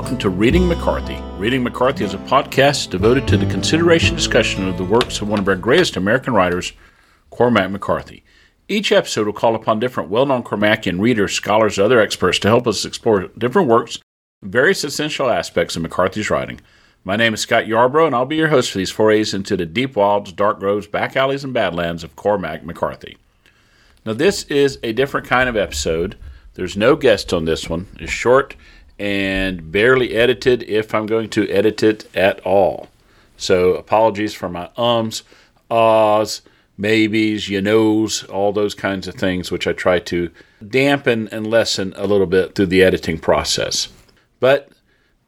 welcome to Reading McCarthy. Reading McCarthy is a podcast devoted to the consideration and discussion of the works of one of our greatest American writers, Cormac McCarthy. Each episode will call upon different well known Cormacian readers, scholars, and other experts to help us explore different works, various essential aspects of McCarthy's writing. My name is Scott Yarbrough, and I'll be your host for these forays into the deep wilds, dark groves, back alleys, and badlands of Cormac McCarthy. Now, this is a different kind of episode. There's no guest on this one. It's short and barely edited if I'm going to edit it at all. So apologies for my ums, ahs, maybes, you knows, all those kinds of things, which I try to dampen and lessen a little bit through the editing process. But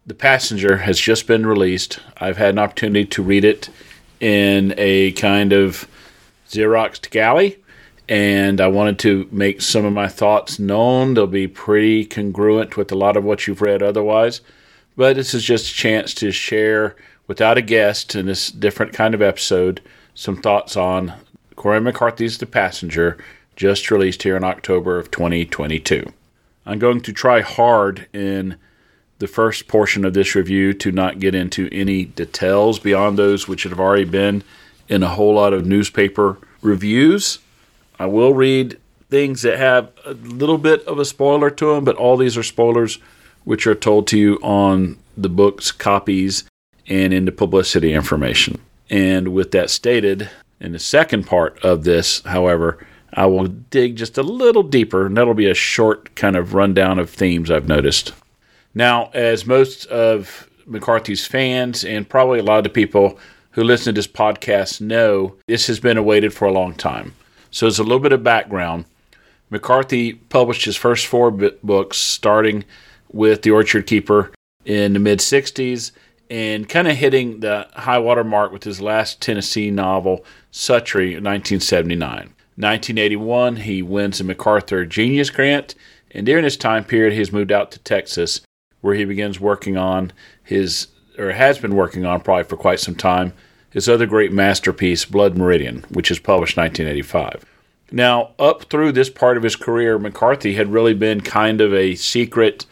The Passenger has just been released. I've had an opportunity to read it in a kind of Xeroxed galley and I wanted to make some of my thoughts known. They'll be pretty congruent with a lot of what you've read otherwise, but this is just a chance to share without a guest in this different kind of episode some thoughts on Cormac McCarthy's The Passenger, just released here in October of 2022. I'm going to try hard in the first portion of this review to not get into any details beyond those which have already been in a whole lot of newspaper reviews. I will read things that have a little bit of a spoiler to them, but all these are spoilers which are told to you on the book's copies and in the publicity information. And with that stated, in the second part of this, however, I will dig just a little deeper, and that'll be a short kind of rundown of themes I've noticed. Now, as most of McCarthy's fans and probably a lot of the people who listen to this podcast know, this has been awaited for a long time. So, as a little bit of background, McCarthy published his first four books, starting with The Orchard Keeper in the mid 60s and kind of hitting the high water mark with his last Tennessee novel, Suttree, in 1979. 1981, he wins the MacArthur Genius Grant, and during this time period, he's moved out to Texas, where he begins working on his, or has been working on probably for quite some time, his other great masterpiece, Blood Meridian, which is published 1985. Now, up through this part of his career, McCarthy had really been kind of a secret.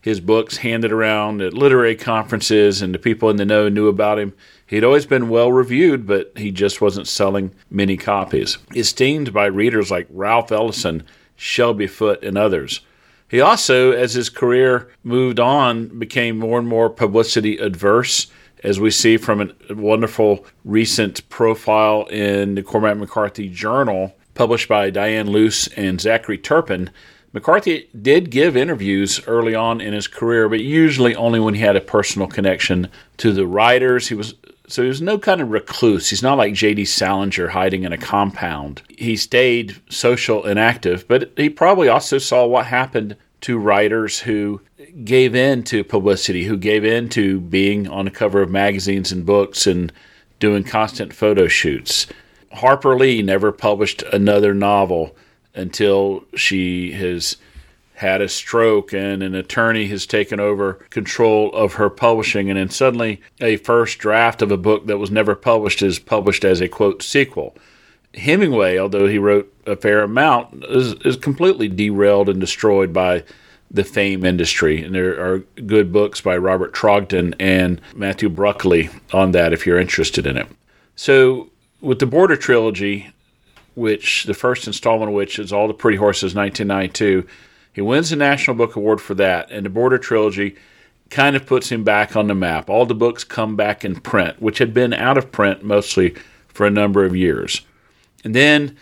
His books handed around at literary conferences, and the people in the know knew about him. He'd always been well reviewed, but he just wasn't selling many copies. Esteemed by readers like Ralph Ellison, Shelby Foote, and others. He also, as his career moved on, became more and more publicity adverse as we see from a wonderful recent profile in the Cormac McCarthy Journal, published by Dianne Luce and Zachary Turpin. McCarthy did give interviews early on in his career, but usually only when he had a personal connection to the writers. He was so he was no kind of recluse. He's not like J.D. Salinger hiding in a compound. He stayed social and active, but he probably also saw what happened to writers who gave in to publicity, who gave in to being on the cover of magazines and books and doing constant photo shoots. Harper Lee never published another novel until she has had a stroke and an attorney has taken over control of her publishing and then suddenly a first draft of a book that was never published is published as a quote sequel. Hemingway, although he wrote a fair amount, is, is completely derailed and destroyed by the fame industry. And there are good books by Robert Trogdon and Matthew Bruccoli on that if you're interested in it. So, with the Border Trilogy, which the first installment of which is All the Pretty Horses 1992, he wins the National Book Award for that. And the Border Trilogy kind of puts him back on the map. All the books come back in print, which had been out of print mostly for a number of years. And then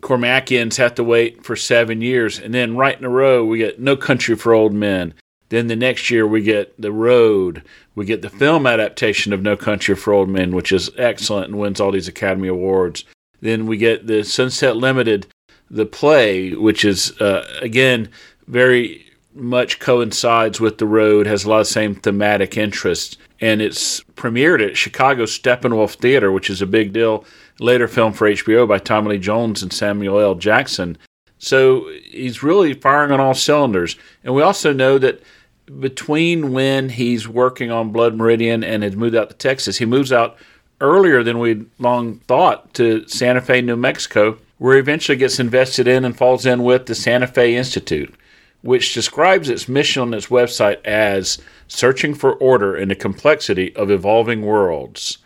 Cormacians have to wait for seven years. And then right in a row, we get No Country for Old Men. Then the next year, we get The Road. We get the film adaptation of No Country for Old Men, which is excellent and wins all these Academy Awards. Then we get the Sunset Limited, the play, which is, uh, again, very much coincides with The Road, has a lot of same thematic interests. And it's premiered at Chicago Steppenwolf Theater, which is a big deal later film for HBO by Tommy Lee Jones and Samuel L. Jackson. So he's really firing on all cylinders. And we also know that between when he's working on Blood Meridian and has moved out to Texas, he moves out earlier than we'd long thought to Santa Fe, New Mexico, where he eventually gets invested in and falls in with the Santa Fe Institute, which describes its mission on its website as searching for order in the complexity of evolving worlds.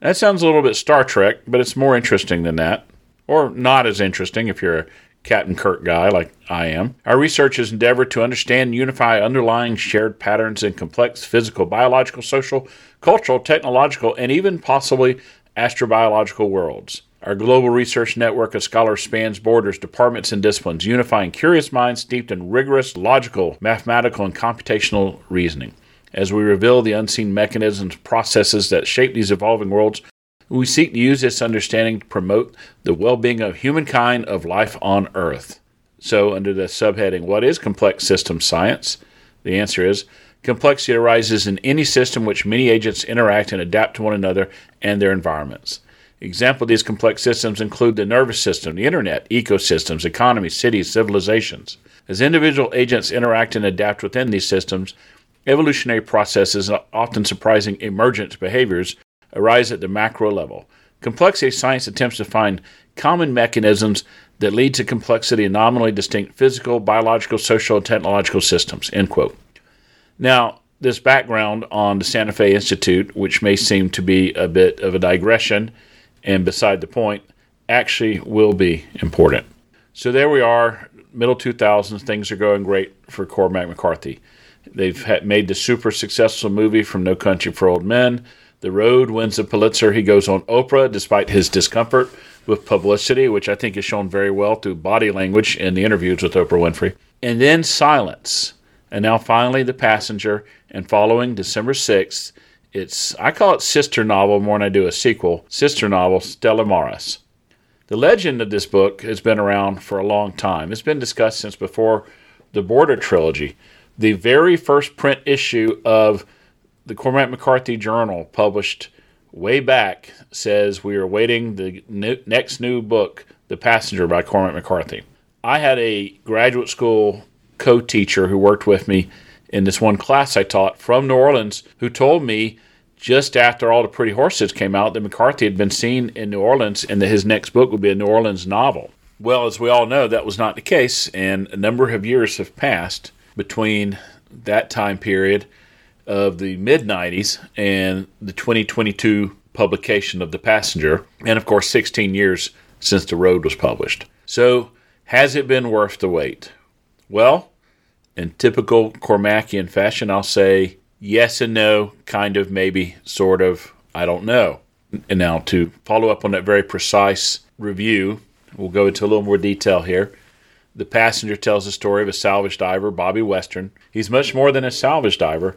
That sounds a little bit Star Trek, but it's more interesting than that. Or not as interesting if you're a Captain Kirk guy like I am. Our research has endeavored to understand and unify underlying shared patterns in complex physical, biological, social, cultural, technological, and even possibly astrobiological worlds. Our global research network of scholars spans borders, departments, and disciplines, unifying curious minds steeped in rigorous, logical, mathematical, and computational reasoning. As we reveal the unseen mechanisms, processes that shape these evolving worlds, we seek to use this understanding to promote the well being of humankind of life on Earth. So, under the subheading, What is complex system science? The answer is complexity arises in any system which many agents interact and adapt to one another and their environments. Example of these complex systems include the nervous system, the internet, ecosystems, economies, cities, civilizations. As individual agents interact and adapt within these systems, evolutionary processes, and often surprising emergent behaviors, arise at the macro level. Complexity science attempts to find common mechanisms that lead to complexity in nominally distinct physical, biological, social, and technological systems. End quote. Now, this background on the Santa Fe Institute, which may seem to be a bit of a digression and beside the point, actually will be important. So there we are, middle 2000s, things are going great for Cormac McCarthy. They've made the super successful movie from No Country for Old Men. The Road wins the Pulitzer. He goes on Oprah despite his discomfort with publicity, which I think is shown very well through body language in the interviews with Oprah Winfrey. And then Silence. And now finally The Passenger. And following December 6th, it's I call it sister novel more than I do a sequel. Sister novel Stella Maris. The legend of this book has been around for a long time. It's been discussed since before the Border trilogy. The very first print issue of the Cormac McCarthy Journal, published way back, says we are waiting the new, next new book, The Passenger by Cormac McCarthy. I had a graduate school co teacher who worked with me in this one class I taught from New Orleans who told me just after all the pretty horses came out that McCarthy had been seen in New Orleans and that his next book would be a New Orleans novel. Well, as we all know, that was not the case, and a number of years have passed between that time period of the mid 90s and the 2022 publication of The Passenger, and of course, 16 years since The Road was published. So, has it been worth the wait? Well, in typical Cormacian fashion, I'll say yes and no, kind of, maybe, sort of, I don't know. And now, to follow up on that very precise review, we'll go into a little more detail here. The passenger tells the story of a salvage diver, Bobby Western. He's much more than a salvage diver.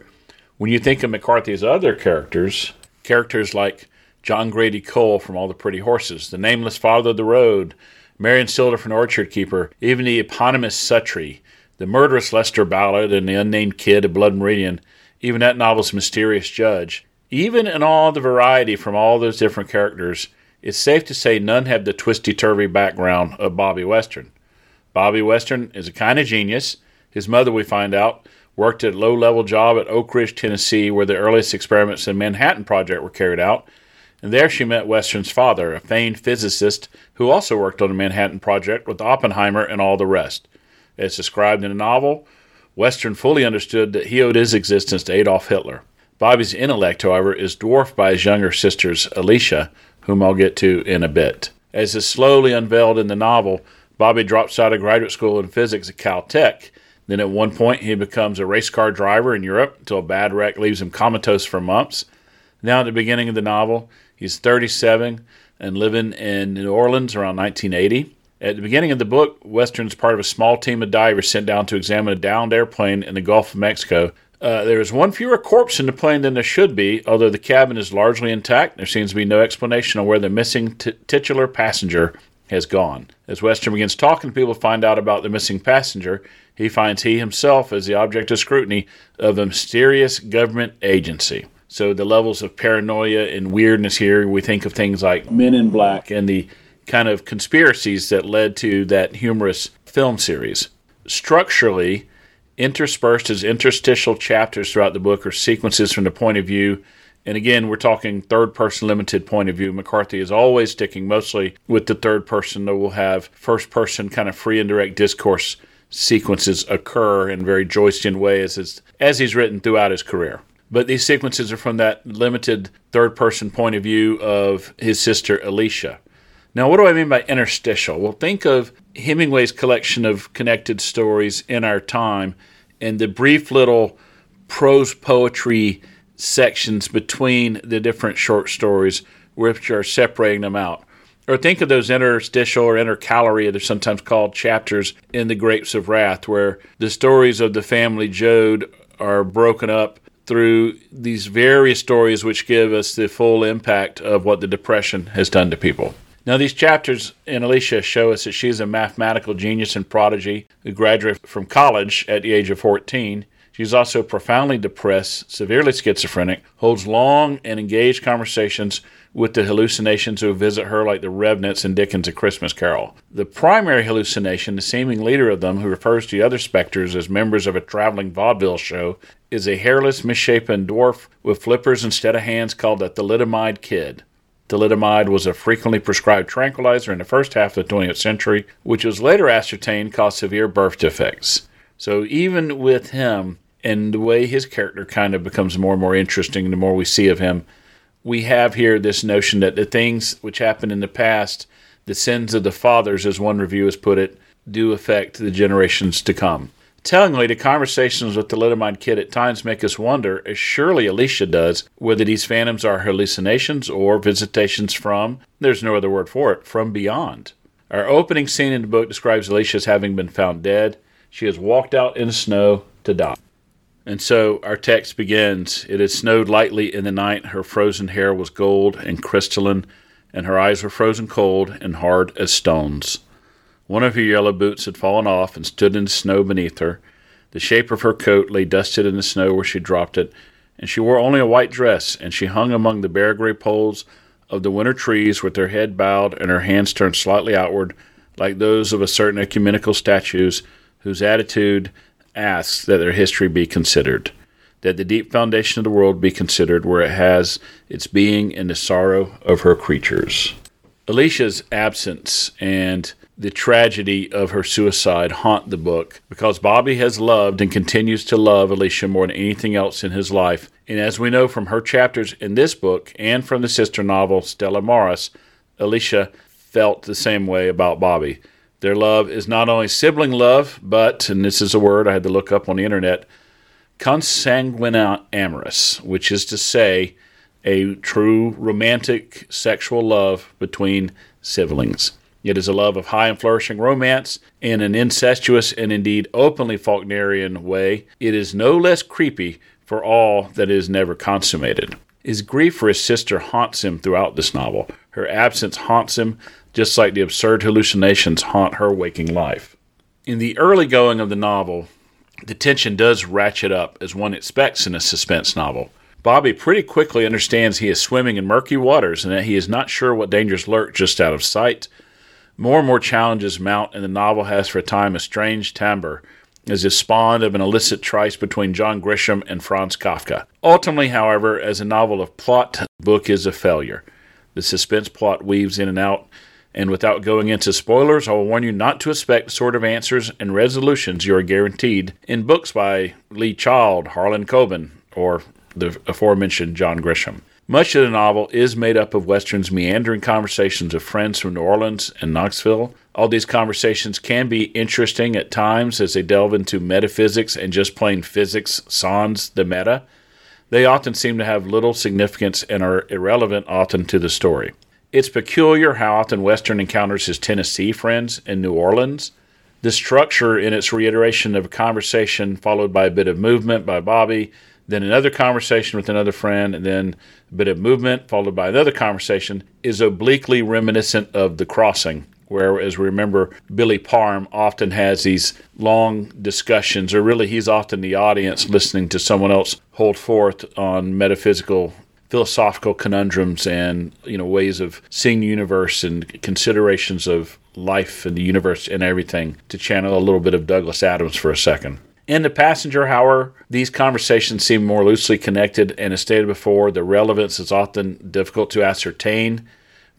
When you think of McCarthy's other characters, characters like John Grady Cole from All the Pretty Horses, the nameless father of the road, Marion Sylder from Orchard Keeper, even the eponymous Suttree, the murderous Lester Ballard, and the unnamed kid of Blood Meridian, even that novel's mysterious judge. Even in all the variety from all those different characters, it's safe to say none have the twisty turvy background of Bobby Western. Bobby Western is a kind of genius. His mother, we find out, worked at a low level job at Oak Ridge, Tennessee, where the earliest experiments in the Manhattan Project were carried out. And there she met Western's father, a famed physicist who also worked on the Manhattan Project with Oppenheimer and all the rest. As described in the novel, Western fully understood that he owed his existence to Adolf Hitler. Bobby's intellect, however, is dwarfed by his younger sister's, Alicia, whom I'll get to in a bit. As is slowly unveiled in the novel, Bobby drops out of graduate school in physics at Caltech then at one point, he becomes a race car driver in Europe until a bad wreck leaves him comatose for months. Now, at the beginning of the novel, he's 37 and living in New Orleans around 1980. At the beginning of the book, Western's part of a small team of divers sent down to examine a downed airplane in the Gulf of Mexico. Uh, there is one fewer corpse in the plane than there should be, although the cabin is largely intact. There seems to be no explanation on where the missing t- titular passenger has gone. As Western begins talking to people to find out about the missing passenger, he finds he himself is the object of scrutiny of a mysterious government agency. So the levels of paranoia and weirdness here, we think of things like Men in Black and the kind of conspiracies that led to that humorous film series. Structurally, interspersed as interstitial chapters throughout the book are sequences from the point of view and again, we're talking third person limited point of view. McCarthy is always sticking mostly with the third person, though we'll have first person kind of free and direct discourse sequences occur in very Joycean way as, as he's written throughout his career. But these sequences are from that limited third person point of view of his sister Alicia. Now, what do I mean by interstitial? Well, think of Hemingway's collection of connected stories in our time and the brief little prose poetry sections between the different short stories, which are separating them out. Or think of those interstitial or intercalary, they're sometimes called chapters in The Grapes of Wrath, where the stories of the family Joad are broken up through these various stories which give us the full impact of what the Depression has done to people. Now, these chapters in Alicia show us that she's a mathematical genius and prodigy who graduated from college at the age of 14. She's also profoundly depressed, severely schizophrenic, holds long and engaged conversations with the hallucinations who visit her, like the revenants in Dickens' A Christmas Carol. The primary hallucination, the seeming leader of them, who refers to the other specters as members of a traveling vaudeville show, is a hairless, misshapen dwarf with flippers instead of hands called the thalidomide kid. Thalidomide was a frequently prescribed tranquilizer in the first half of the 20th century, which was later ascertained caused severe birth defects. So even with him, and the way his character kind of becomes more and more interesting the more we see of him, we have here this notion that the things which happened in the past, the sins of the fathers, as one review has put it, do affect the generations to come. Tellingly, the conversations with the Thalidomide Kid at times make us wonder, as surely Alicia does, whether these phantoms are hallucinations or visitations from, there's no other word for it, from beyond. Our opening scene in the book describes Alicia as having been found dead. She has walked out in the snow to die. And so our text begins It had snowed lightly in the night. Her frozen hair was gold and crystalline, and her eyes were frozen cold and hard as stones. One of her yellow boots had fallen off and stood in the snow beneath her. The shape of her coat lay dusted in the snow where she dropped it, and she wore only a white dress, and she hung among the bare gray poles of the winter trees with her head bowed and her hands turned slightly outward, like those of a certain ecumenical statues whose attitude asks that their history be considered, that the deep foundation of the world be considered where it has its being in the sorrow of her creatures. Alicia's absence and the tragedy of her suicide haunt the book because Bobby has loved and continues to love Alicia more than anything else in his life. And as we know from her chapters in this book and from the sister novel Stella Maris, Alicia felt the same way about Bobby. Their love is not only sibling love, but, and this is a word I had to look up on the internet, consanguinamorous, which is to say, a true romantic sexual love between siblings. It is a love of high and flourishing romance in an incestuous and indeed openly Faulknerian way. It is no less creepy for all that is never consummated. His grief for his sister haunts him throughout this novel. Her absence haunts him just like the absurd hallucinations haunt her waking life. In the early going of the novel, the tension does ratchet up as one expects in a suspense novel. Bobby pretty quickly understands he is swimming in murky waters and that he is not sure what dangers lurk just out of sight. More and more challenges mount, and the novel has for a time a strange timbre as if spawned of an illicit tryst between John Grisham and Franz Kafka. Ultimately, however, as a novel of plot, the book is a failure. The suspense plot weaves in and out and without going into spoilers, I will warn you not to expect the sort of answers and resolutions you are guaranteed in books by Lee Child, Harlan Coben, or the aforementioned John Grisham. Much of the novel is made up of Western's meandering conversations of friends from New Orleans and Knoxville. All these conversations can be interesting at times as they delve into metaphysics and just plain physics sans the meta. They often seem to have little significance and are irrelevant often to the story. It's peculiar how often Western encounters his Tennessee friends in New Orleans. The structure in its reiteration of a conversation followed by a bit of movement by Bobby, then another conversation with another friend, and then a bit of movement followed by another conversation is obliquely reminiscent of The Crossing, where, as we remember, Billy Parham often has these long discussions, or really he's often the audience listening to someone else hold forth on metaphysical philosophical conundrums and you know ways of seeing the universe and considerations of life and the universe and everything to channel a little bit of Douglas Adams for a second. In the passenger, however, these conversations seem more loosely connected, and as stated before, the relevance is often difficult to ascertain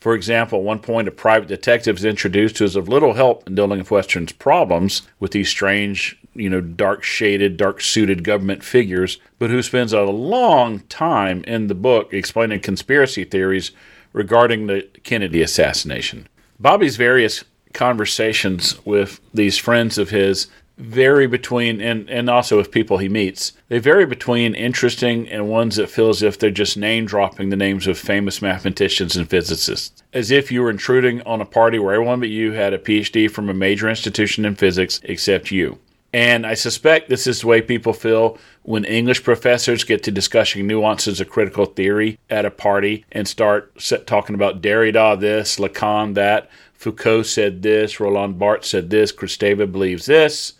For example, at one point, a private detective is introduced who is of little help in dealing with Western's problems with these strange, you know, dark shaded, dark suited government figures, but who spends a long time in the book explaining conspiracy theories regarding the Kennedy assassination. Bobby's various conversations with these friends of his vary between and, and also with people he meets they vary between interesting and ones that feel as if they're just name dropping the names of famous mathematicians and physicists. As if you were intruding on a party where everyone but you had a phd from a major institution in physics except you. And i suspect this is the way people feel when english professors get to discussing nuances of critical theory at a party and start talking about derrida this lacan that Foucault said this, Roland Barthes said this, Kristeva believes this,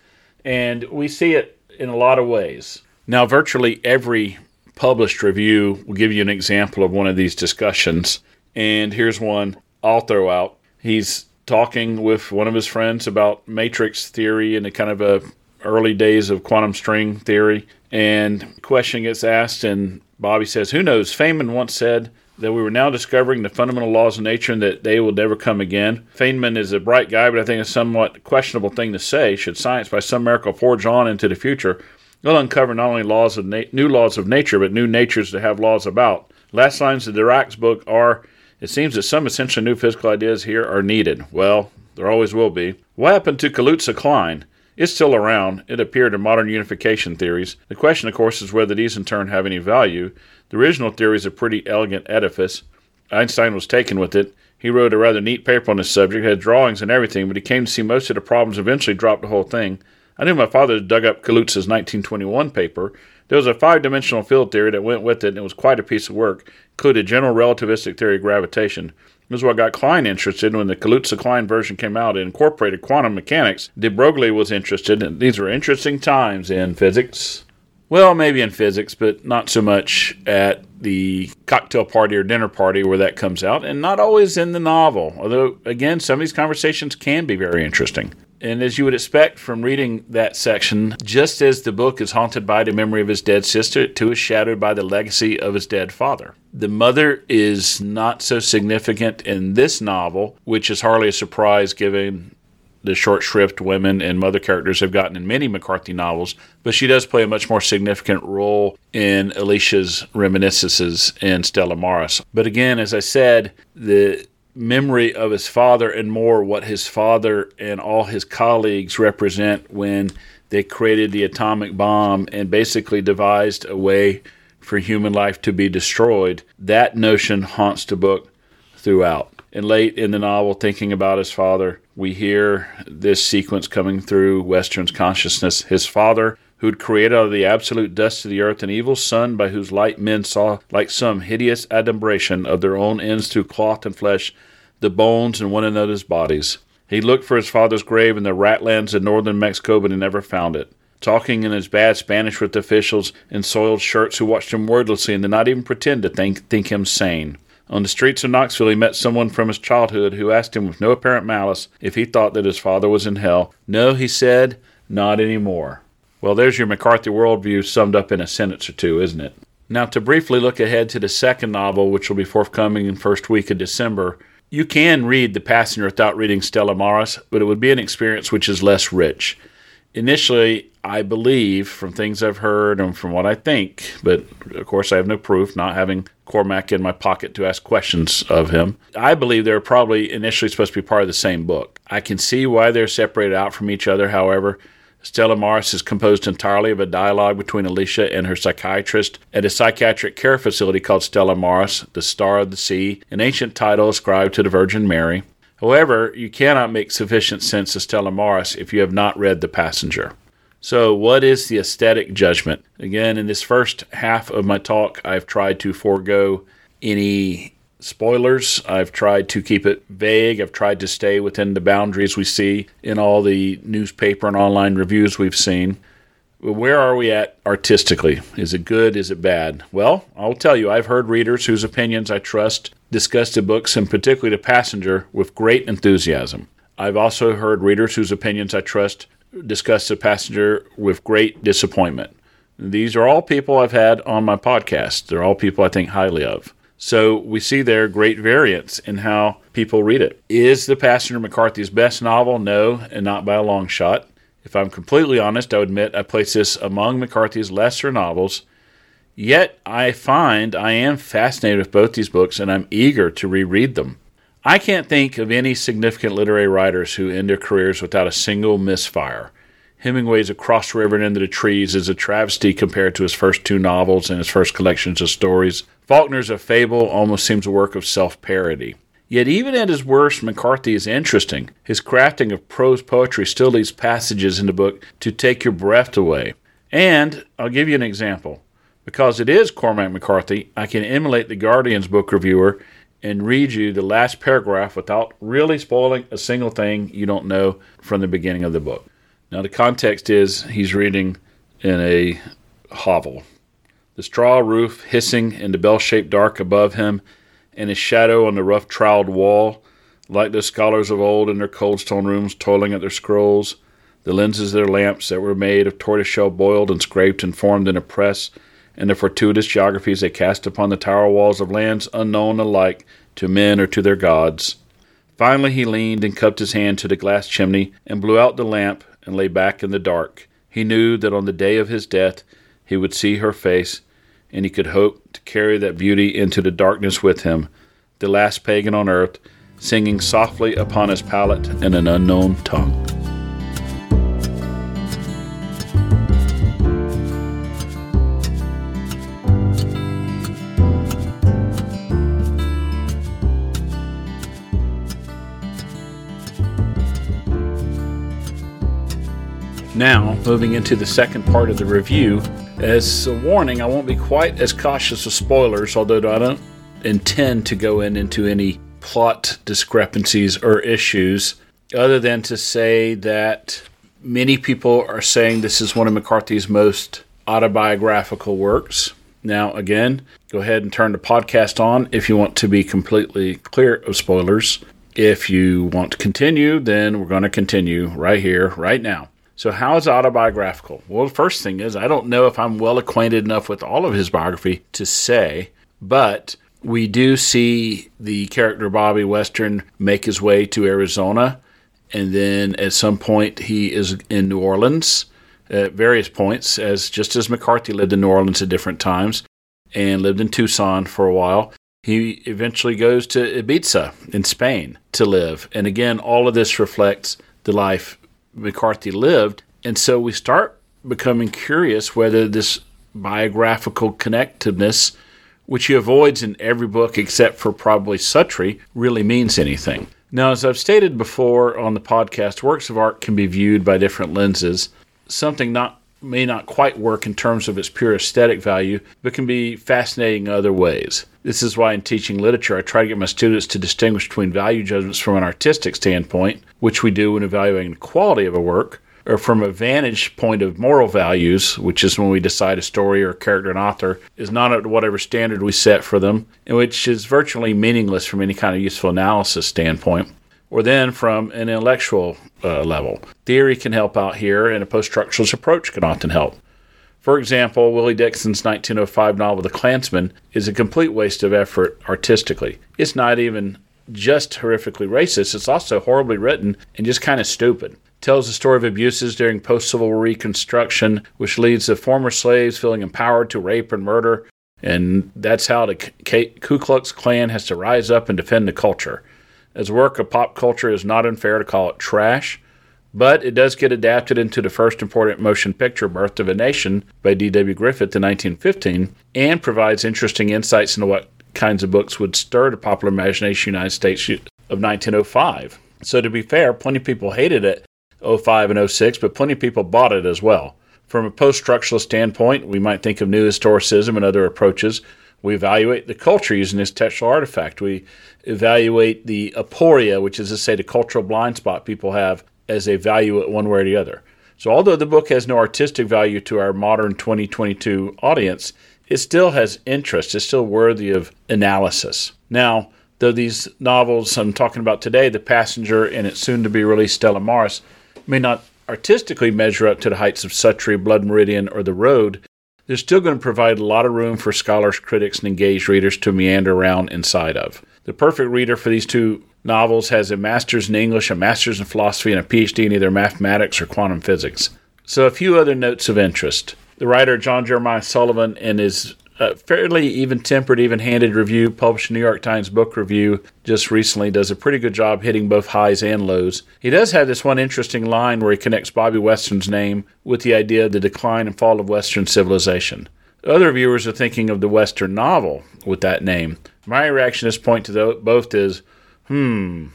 and we see it in a lot of ways. Now, virtually every published review will give you an example of one of these discussions. And here's one I'll throw out. He's talking with one of his friends about matrix theory and the kind of a early days of quantum string theory. And question gets asked, and Bobby says, Who knows? Feynman once said that we were now discovering the fundamental laws of nature and that they will never come again. Feynman is a bright guy, but I think it's a somewhat questionable thing to say. Should science, by some miracle, forge on into the future, it'll uncover not only laws of na- new laws of nature, but new natures to have laws about. Last lines of Dirac's book are: It seems that some essentially new physical ideas here are needed. Well, there always will be. What happened to Kaluza Klein? It's still around. It appeared in modern unification theories. The question, of course, is whether these in turn have any value. The original theory is a pretty elegant edifice. Einstein was taken with it. He wrote a rather neat paper on this subject, had drawings and everything, but he came to see most of the problems, eventually dropped the whole thing. I knew my father dug up Kaluza's 1921 paper. There was a five dimensional field theory that went with it, and it was quite a piece of work. included general relativistic theory of gravitation. This is what got Klein interested when the Kaluza Klein version came out. It incorporated quantum mechanics. De Broglie was interested, and these were interesting times in physics. Well, maybe in physics, but not so much at the cocktail party or dinner party where that comes out, and not always in the novel. Although, again, some of these conversations can be very interesting. And as you would expect from reading that section, just as the book is haunted by the memory of his dead sister, it too is shadowed by the legacy of his dead father. The mother is not so significant in this novel, which is hardly a surprise given the short shrift women and mother characters have gotten in many McCarthy novels, but she does play a much more significant role in Alicia's reminiscences in Stella Maris. But again, as I said, the memory of his father and more what his father and all his colleagues represent when they created the atomic bomb and basically devised a way for human life to be destroyed. That notion haunts the book throughout. And late in the novel, thinking about his father, we hear this sequence coming through Western's consciousness. His father, who'd created out of the absolute dust of the earth an evil sun by whose light men saw, like some hideous adumbration of their own ends through cloth and flesh, the bones in one another's bodies. He looked for his father's grave in the ratlands of northern Mexico, but he never found it. Talking in his bad Spanish with officials in soiled shirts who watched him wordlessly and did not even pretend to think, think him sane. On the streets of Knoxville, he met someone from his childhood who asked him with no apparent malice if he thought that his father was in hell. No, he said, not any more. Well, there's your McCarthy worldview summed up in a sentence or two, isn't it? Now, to briefly look ahead to the second novel, which will be forthcoming in first week of December, you can read The Passenger without reading Stella Maris, but it would be an experience which is less rich. Initially, I believe from things I've heard and from what I think, but of course I have no proof, not having Cormac in my pocket to ask questions of him. I believe they're probably initially supposed to be part of the same book. I can see why they're separated out from each other, however. Stella Maris is composed entirely of a dialogue between Alicia and her psychiatrist at a psychiatric care facility called Stella Maris, the Star of the Sea, an ancient title ascribed to the Virgin Mary. However, you cannot make sufficient sense of Stella Maris if you have not read The Passenger. So, what is the aesthetic judgment? Again, in this first half of my talk, I've tried to forego any spoilers. I've tried to keep it vague. I've tried to stay within the boundaries we see in all the newspaper and online reviews we've seen. Where are we at artistically? Is it good? Is it bad? Well, I'll tell you, I've heard readers whose opinions I trust discuss the books, and particularly The Passenger, with great enthusiasm. I've also heard readers whose opinions I trust discuss The Passenger with great disappointment. These are all people I've had on my podcast. They're all people I think highly of. So we see there great variance in how people read it. Is The Passenger McCarthy's best novel? No, and not by a long shot. If I'm completely honest, I admit I place this among McCarthy's lesser novels. Yet I find I am fascinated with both these books and I'm eager to reread them. I can't think of any significant literary writers who end their careers without a single misfire. Hemingway's Across the River and Into the Trees is a travesty compared to his first two novels and his first collections of stories. Faulkner's A Fable almost seems a work of self parody. Yet, even at his worst, McCarthy is interesting. His crafting of prose poetry still leaves passages in the book to take your breath away. And I'll give you an example. Because it is Cormac McCarthy, I can emulate the Guardian's book reviewer and read you the last paragraph without really spoiling a single thing you don't know from the beginning of the book. Now, the context is he's reading in a hovel. The straw roof hissing in the bell shaped dark above him, and his shadow on the rough troweled wall, like the scholars of old in their cold stone rooms toiling at their scrolls, the lenses of their lamps that were made of tortoiseshell boiled and scraped and formed in a press and the fortuitous geographies they cast upon the tower walls of lands unknown alike to men or to their gods. Finally, he leaned and cupped his hand to the glass chimney and blew out the lamp and lay back in the dark. He knew that on the day of his death he would see her face, and he could hope to carry that beauty into the darkness with him, the last pagan on earth, singing softly upon his palate in an unknown tongue. Now, moving into the second part of the review, as a warning, I won't be quite as cautious of spoilers, although I don't intend to go in into any plot discrepancies or issues, other than to say that many people are saying this is one of McCarthy's most autobiographical works. Now, again, go ahead and turn the podcast on if you want to be completely clear of spoilers. If you want to continue, then we're going to continue right here, right now. So, how is autobiographical? Well, the first thing is, I don't know if I'm well acquainted enough with all of his biography to say, but we do see the character Bobby Western make his way to Arizona, and then at some point he is in New Orleans at various points, as just as McCarthy lived in New Orleans at different times and lived in Tucson for a while. He eventually goes to Ibiza in Spain to live. And again, all of this reflects the life McCarthy lived. And so we start becoming curious whether this biographical connectiveness, which he avoids in every book except for probably Suttree, really means anything. Now, as I've stated before on the podcast, works of art can be viewed by different lenses. Something not may not quite work in terms of its pure aesthetic value, but can be fascinating in other ways. This is why in teaching literature, I try to get my students to distinguish between value judgments from an artistic standpoint, which we do when evaluating the quality of a work, or from a vantage point of moral values, which is when we decide a story or a character and author is not at whatever standard we set for them, and which is virtually meaningless from any kind of useful analysis standpoint or then from an intellectual uh, level. Theory can help out here, and a post structuralist approach can often help. For example, Willie Dixon's 1905 novel The Clansman, is a complete waste of effort artistically. It's not even just horrifically racist, it's also horribly written and just kind of stupid. Tells the story of abuses during post Civil War Reconstruction, which leads to former slaves feeling empowered to rape and murder, and that's how the Ku Klux Klan has to rise up and defend the culture. As work of pop culture, is not unfair to call it trash, but it does get adapted into the first important motion picture, Birth of a Nation, by D.W. Griffith in 1915, and provides interesting insights into what kinds of books would stir the popular imagination United States of 1905. So, to be fair, plenty of people hated it 05 and 06, but plenty of people bought it as well. From a post structuralist standpoint, we might think of new historicism and other approaches we evaluate the culture using this textual artifact. We evaluate the aporia, which is to say the cultural blind spot people have as they value it one way or the other. So, although the book has no artistic value to our modern 2022 audience, it still has interest. It's still worthy of analysis. Now, though these novels I'm talking about today, The Passenger and its soon to be released Stella Maris, may not artistically measure up to the heights of Suttree, Blood Meridian, or The Road, they're still going to provide a lot of room for scholars, critics, and engaged readers to meander around inside of. The perfect reader for these two novels has a master's in English, a master's in philosophy, and a PhD in either mathematics or quantum physics. So, a few other notes of interest. The writer John Jeremiah Sullivan, in his uh, fairly even tempered, even handed review published in New York Times Book Review just recently, does a pretty good job hitting both highs and lows. He does have this one interesting line where he connects Bobby Western's name with the idea of the decline and fall of Western civilization. Other viewers are thinking of the Western novel with that name. My reaction at this point to both is, hmm,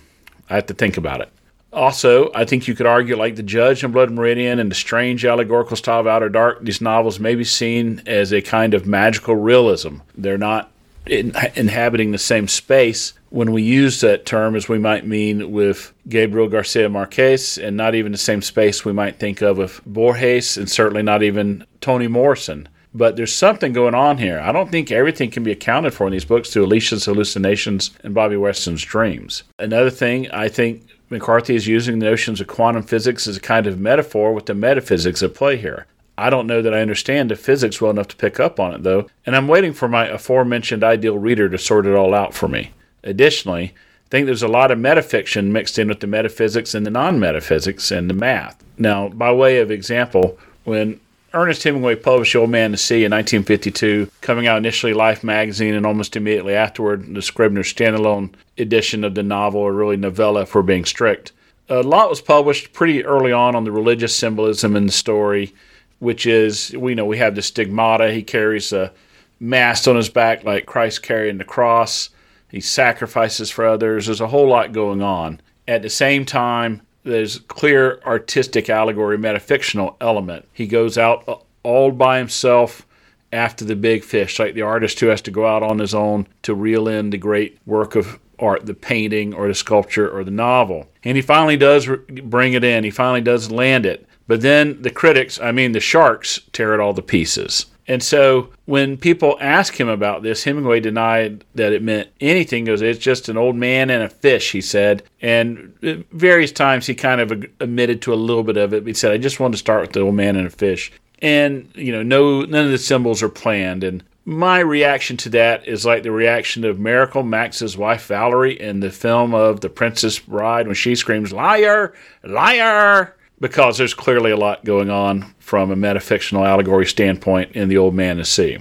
I have to think about it. Also, I think you could argue, like The Judge and Blood Meridian and the strange allegorical style of Outer Dark, these novels may be seen as a kind of magical realism. They're not in, inhabiting the same space when we use that term as we might mean with Gabriel Garcia Marquez, and not even the same space we might think of with Borges, and certainly not even Toni Morrison. But there's something going on here. I don't think everything can be accounted for in these books through Alicia's hallucinations and Bobby Weston's dreams. Another thing, I think McCarthy is using the notions of quantum physics as a kind of metaphor with the metaphysics at play here. I don't know that I understand the physics well enough to pick up on it, though, and I'm waiting for my aforementioned ideal reader to sort it all out for me. Additionally, I think there's a lot of metafiction mixed in with the metaphysics and the non metaphysics and the math. Now, by way of example, when Ernest Hemingway published Old Man to Sea in 1952, coming out initially Life magazine and almost immediately afterward the Scribner standalone edition of the novel, or really novella we're being strict. A lot was published pretty early on on the religious symbolism in the story, which is, we know we have the stigmata. He carries a mast on his back like Christ carrying the cross. He sacrifices for others. There's a whole lot going on. At the same time, there's clear artistic allegory, metafictional element. He goes out all by himself after the big fish, like the artist who has to go out on his own to reel in the great work of art, the painting or the sculpture or the novel. And he finally does bring it in, he finally does land it. But then the critics, I mean the sharks, tear it all to pieces. And so when people ask him about this, Hemingway denied that it meant anything. Goes, it's just an old man and a fish, he said. And various times he kind of admitted to a little bit of it. He said, I just wanted to start with the old man and a fish. And, you know, no, none of the symbols are planned. And my reaction to that is like the reaction of Miracle, Max's wife Valerie, in the film of The Princess Bride when she screams, Liar! Liar! Because there's clearly a lot going on from a metafictional allegory standpoint in The Old Man and Sea.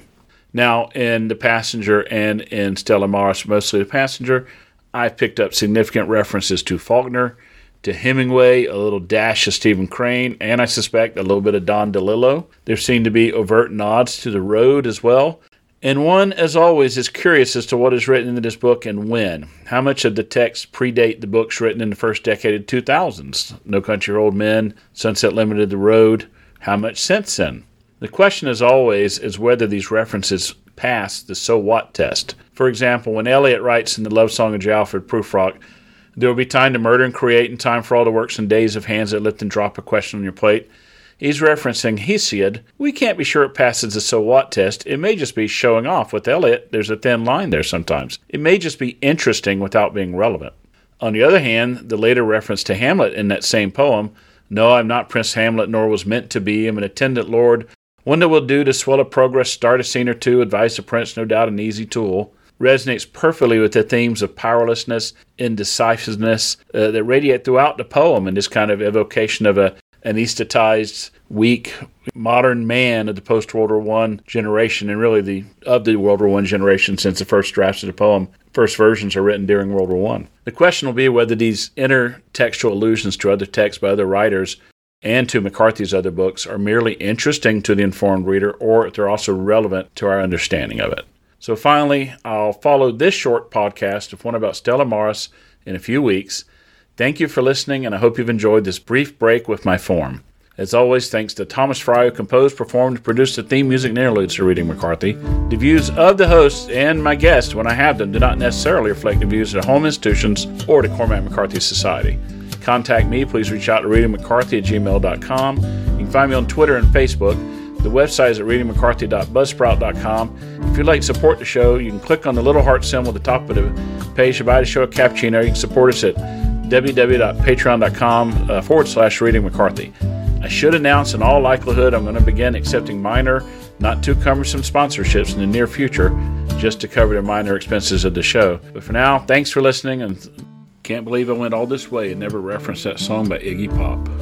Now, in The Passenger and in Stella Maris, mostly The Passenger, I've picked up significant references to Faulkner, to Hemingway, a little dash of Stephen Crane, and I suspect a little bit of Don DeLillo. There seem to be overt nods to The Road as well, and one, as always, is curious as to what is written in this book and when. How much of the text predate the books written in the first decade of 2000s? No Country for Old Men, Sunset Limited, The Road. How much since then? The question, as always, is whether these references pass the so what test. For example, when Eliot writes in the love song of J. Alfred Prufrock, there will be time to murder and create, and time for all the works and days of hands that lift and drop a question on your plate. He's referencing Hesiod. We can't be sure it passes the so what test. It may just be showing off. With Eliot, there's a thin line there sometimes. It may just be interesting without being relevant. On the other hand, the later reference to Hamlet in that same poem, No, I'm not Prince Hamlet, nor was meant to be. I'm an attendant lord. One that will do to swell a progress, start a scene or two, advise a prince, no doubt an easy tool resonates perfectly with the themes of powerlessness, indecisiveness uh, that radiate throughout the poem and this kind of evocation of a anesthetized, weak, modern man of the post World War One generation, and really the of the World War One generation since the first drafts of the poem. First versions are written during World War One. The question will be whether these intertextual allusions to other texts by other writers and to McCarthy's other books are merely interesting to the informed reader, or if they're also relevant to our understanding of it. So finally, I'll follow this short podcast of one about Stella Maris in a few weeks Thank you for listening, and I hope you've enjoyed this brief break with my form. As always, thanks to Thomas Fry, who composed, performed, and produced the theme music and interludes to Reading McCarthy. The views of the hosts and my guests, when I have them, do not necessarily reflect the views of the home institutions or the Cormac McCarthy Society. Contact me, please reach out to readingmccarthy at gmail.com. You can find me on Twitter and Facebook. The website is at readingmccarthy.buzzsprout.com. If you'd like to support the show, you can click on the little heart symbol at the top of the page to buy the show a cappuccino. You can support us at www.patreon.com uh, forward slash reading McCarthy. I should announce in all likelihood I'm going to begin accepting minor Not too cumbersome sponsorships in the near future, just to cover the minor expenses of the show. But for now, thanks for listening and can't believe I went all this way and never referenced that song by Iggy Pop.